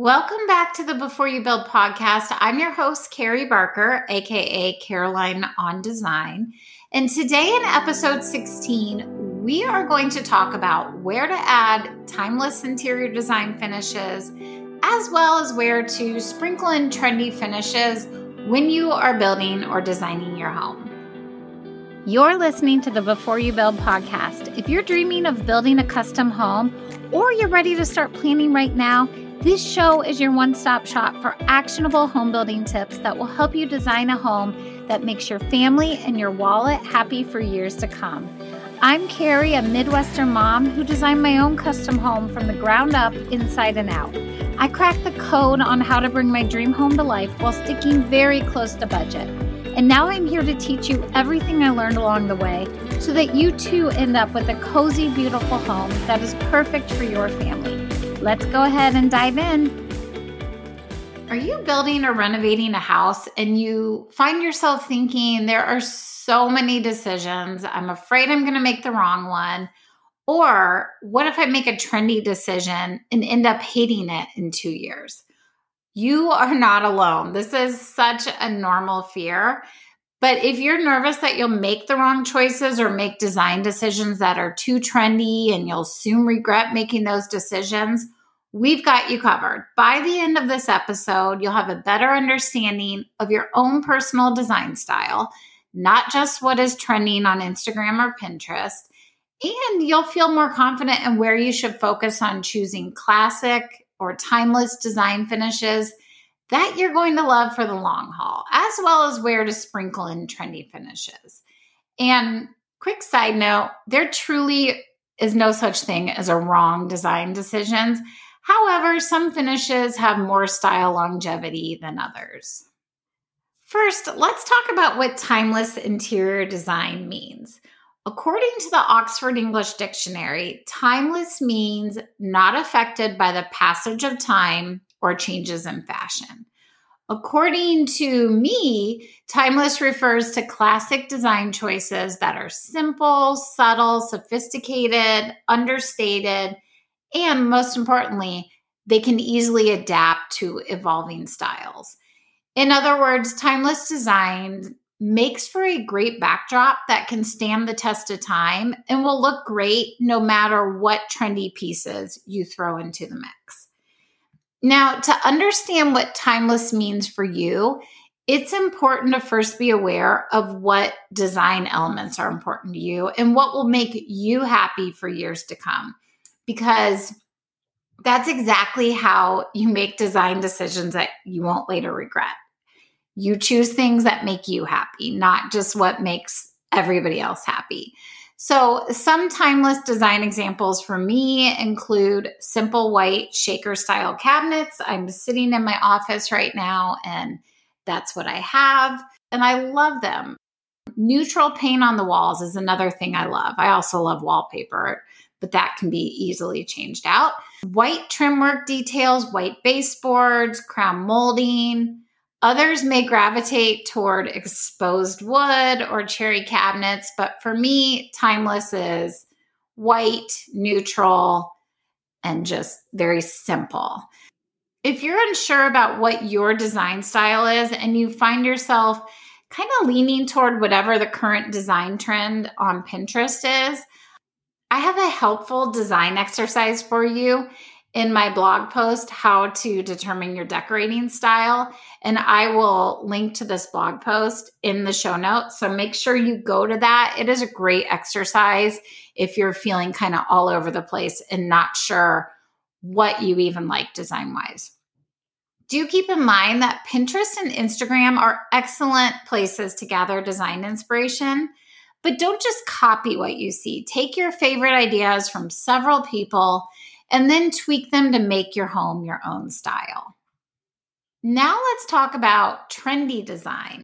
Welcome back to the Before You Build podcast. I'm your host, Carrie Barker, aka Caroline on Design. And today, in episode 16, we are going to talk about where to add timeless interior design finishes, as well as where to sprinkle in trendy finishes when you are building or designing your home. You're listening to the Before You Build podcast. If you're dreaming of building a custom home or you're ready to start planning right now, this show is your one stop shop for actionable home building tips that will help you design a home that makes your family and your wallet happy for years to come. I'm Carrie, a Midwestern mom who designed my own custom home from the ground up, inside and out. I cracked the code on how to bring my dream home to life while sticking very close to budget. And now I'm here to teach you everything I learned along the way so that you too end up with a cozy, beautiful home that is perfect for your family. Let's go ahead and dive in. Are you building or renovating a house and you find yourself thinking there are so many decisions? I'm afraid I'm going to make the wrong one. Or what if I make a trendy decision and end up hating it in two years? You are not alone. This is such a normal fear. But if you're nervous that you'll make the wrong choices or make design decisions that are too trendy and you'll soon regret making those decisions, we've got you covered. By the end of this episode, you'll have a better understanding of your own personal design style, not just what is trending on Instagram or Pinterest. And you'll feel more confident in where you should focus on choosing classic or timeless design finishes that you're going to love for the long haul, as well as where to sprinkle in trendy finishes. And quick side note there truly is no such thing as a wrong design decisions. However, some finishes have more style longevity than others. First, let's talk about what timeless interior design means. According to the Oxford English Dictionary, timeless means not affected by the passage of time or changes in fashion. According to me, timeless refers to classic design choices that are simple, subtle, sophisticated, understated, and most importantly, they can easily adapt to evolving styles. In other words, timeless design makes for a great backdrop that can stand the test of time and will look great no matter what trendy pieces you throw into the mix. Now, to understand what timeless means for you, it's important to first be aware of what design elements are important to you and what will make you happy for years to come. Because that's exactly how you make design decisions that you won't later regret. You choose things that make you happy, not just what makes everybody else happy. So, some timeless design examples for me include simple white shaker style cabinets. I'm sitting in my office right now, and that's what I have, and I love them. Neutral paint on the walls is another thing I love. I also love wallpaper, but that can be easily changed out. White trim work details, white baseboards, crown molding, Others may gravitate toward exposed wood or cherry cabinets, but for me, timeless is white, neutral, and just very simple. If you're unsure about what your design style is and you find yourself kind of leaning toward whatever the current design trend on Pinterest is, I have a helpful design exercise for you in my blog post how to determine your decorating style. And i will link to this blog post in the show notes. So make sure you go to that. It is a great exercise if you're feeling kind of all over the place and not sure what you even like design wise do keep in mind that pinterest and instagram are excellent places to gather design inspiration but don't just copy what you see. Take your favorite ideas from several people and then tweak them to make your home your own style. Now let's talk about trendy design.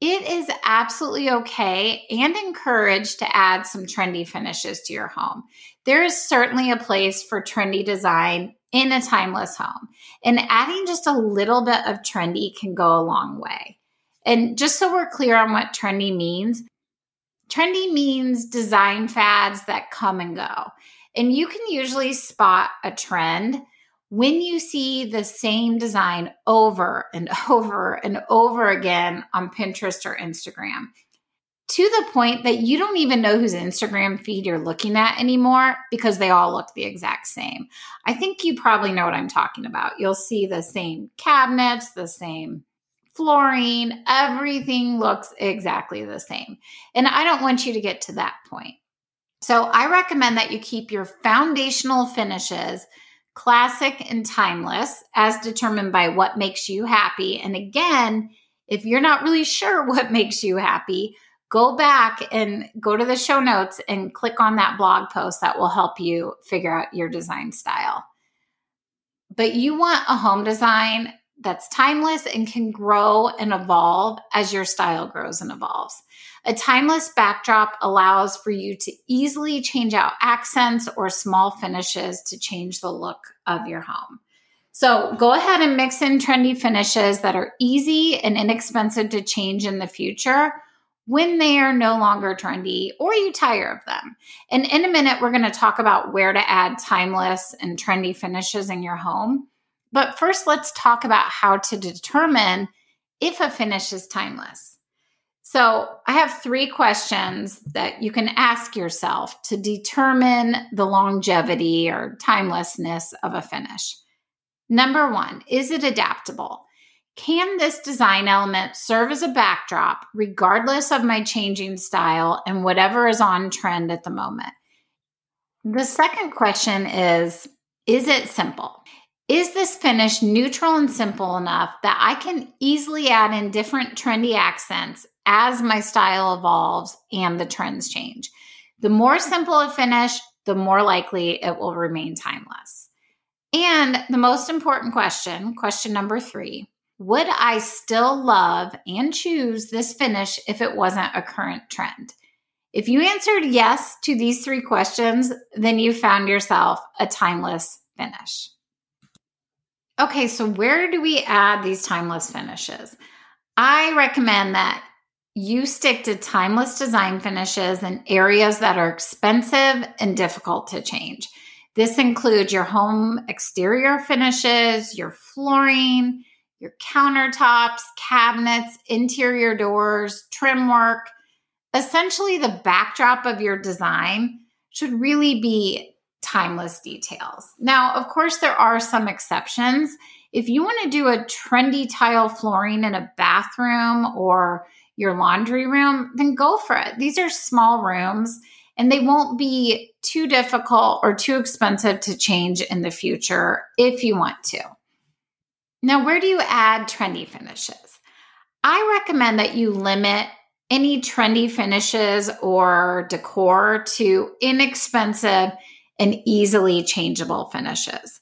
It is absolutely okay and encouraged to add some trendy finishes to your home. There is certainly a place for trendy design in a timeless home, and adding just a little bit of trendy can go a long way. And just so we're clear on what trendy means, trendy means design fads that come and go. And you can usually spot a trend when you see the same design over and over and over again on Pinterest or Instagram to the point that you don't even know whose Instagram feed you're looking at anymore because they all look the exact same. I think you probably know what I'm talking about. You'll see the same cabinets, the same flooring, everything looks exactly the same. And I don't want you to get to that point. So I recommend that you keep your foundational finishes classic and timeless as determined by what makes you happy. And again, if you're not really sure what makes you happy, go back and go to the show notes and click on that blog post that will help you figure out your design style. But you want a home design that's timeless and can grow and evolve as your style grows and evolves. A timeless backdrop allows for you to easily change out accents or small finishes to change the look of your home. So go ahead and mix in trendy finishes that are easy and inexpensive to change in the future when they are no longer trendy or you tire of them. And in a minute, we're going to talk about where to add timeless and trendy finishes in your home. But first, let's talk about how to determine if a finish is timeless. So, I have three questions that you can ask yourself to determine the longevity or timelessness of a finish. Number one, is it adaptable? Can this design element serve as a backdrop regardless of my changing style and whatever is on trend at the moment? The second question is Is it simple? Is this finish neutral and simple enough that I can easily add in different trendy accents as my style evolves and the trends change? The more simple a finish, the more likely it will remain timeless. And the most important question, question number three would I still love and choose this finish if it wasn't a current trend? If you answered yes to these three questions, then you found yourself a timeless finish. Okay, so where do we add these timeless finishes? I recommend that you stick to timeless design finishes in areas that are expensive and difficult to change. This includes your home exterior finishes, your flooring, your countertops, cabinets, interior doors, trim work. Essentially, the backdrop of your design should really be timeless details. Now, of course, there are some exceptions. If you want to do a trendy tile flooring in a bathroom or your laundry room, then go for it. These are small rooms and they won't be too difficult or too expensive to change in the future if you want to. Now, where do you add trendy finishes? I recommend that you limit any trendy finishes or decor to inexpensive and easily changeable finishes.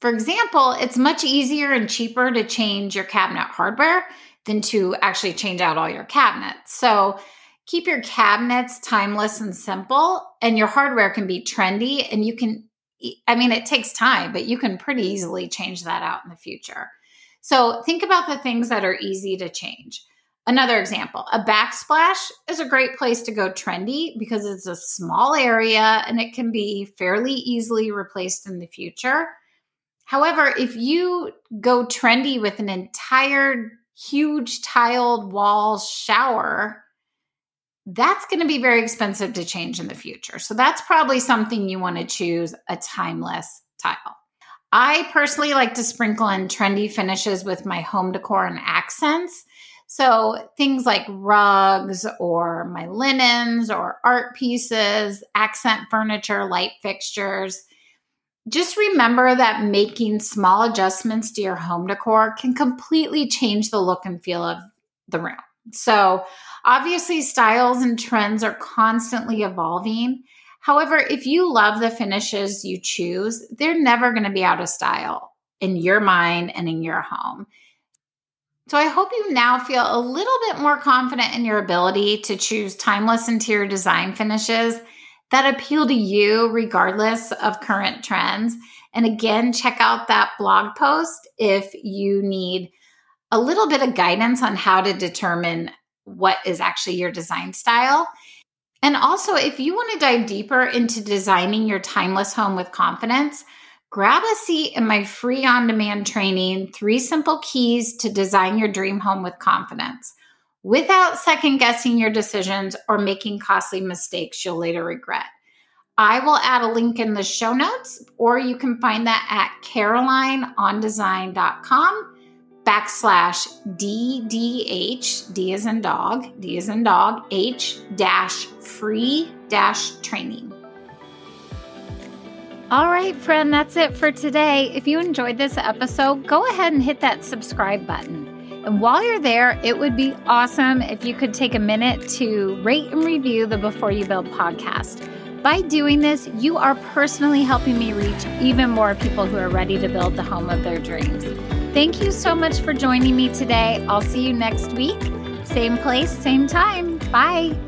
For example, it's much easier and cheaper to change your cabinet hardware than to actually change out all your cabinets. So keep your cabinets timeless and simple, and your hardware can be trendy and you can I mean, it takes time, but you can pretty easily change that out in the future. So think about the things that are easy to change. Another example, a backsplash is a great place to go trendy because it's a small area and it can be fairly easily replaced in the future. However, if you go trendy with an entire huge tiled wall shower, that's going to be very expensive to change in the future. So that's probably something you want to choose a timeless tile. I personally like to sprinkle in trendy finishes with my home decor and accents. So things like rugs or my linens or art pieces, accent furniture, light fixtures. Just remember that making small adjustments to your home decor can completely change the look and feel of the room. So Obviously, styles and trends are constantly evolving. However, if you love the finishes you choose, they're never going to be out of style in your mind and in your home. So I hope you now feel a little bit more confident in your ability to choose timeless interior design finishes that appeal to you regardless of current trends. And again, check out that blog post if you need a little bit of guidance on how to determine what is actually your design style. And also, if you want to dive deeper into designing your timeless home with confidence, grab a seat in my free on demand training, Three Simple Keys to Design Your Dream Home with Confidence, without second guessing your decisions or making costly mistakes you'll later regret. I will add a link in the show notes, or you can find that at carolineondesign.com backslash DDH, D is in dog, D is in dog, H dash free dash training. All right, friend, that's it for today. If you enjoyed this episode, go ahead and hit that subscribe button. And while you're there, it would be awesome if you could take a minute to rate and review the Before You Build podcast. By doing this, you are personally helping me reach even more people who are ready to build the home of their dreams. Thank you so much for joining me today. I'll see you next week. Same place, same time. Bye.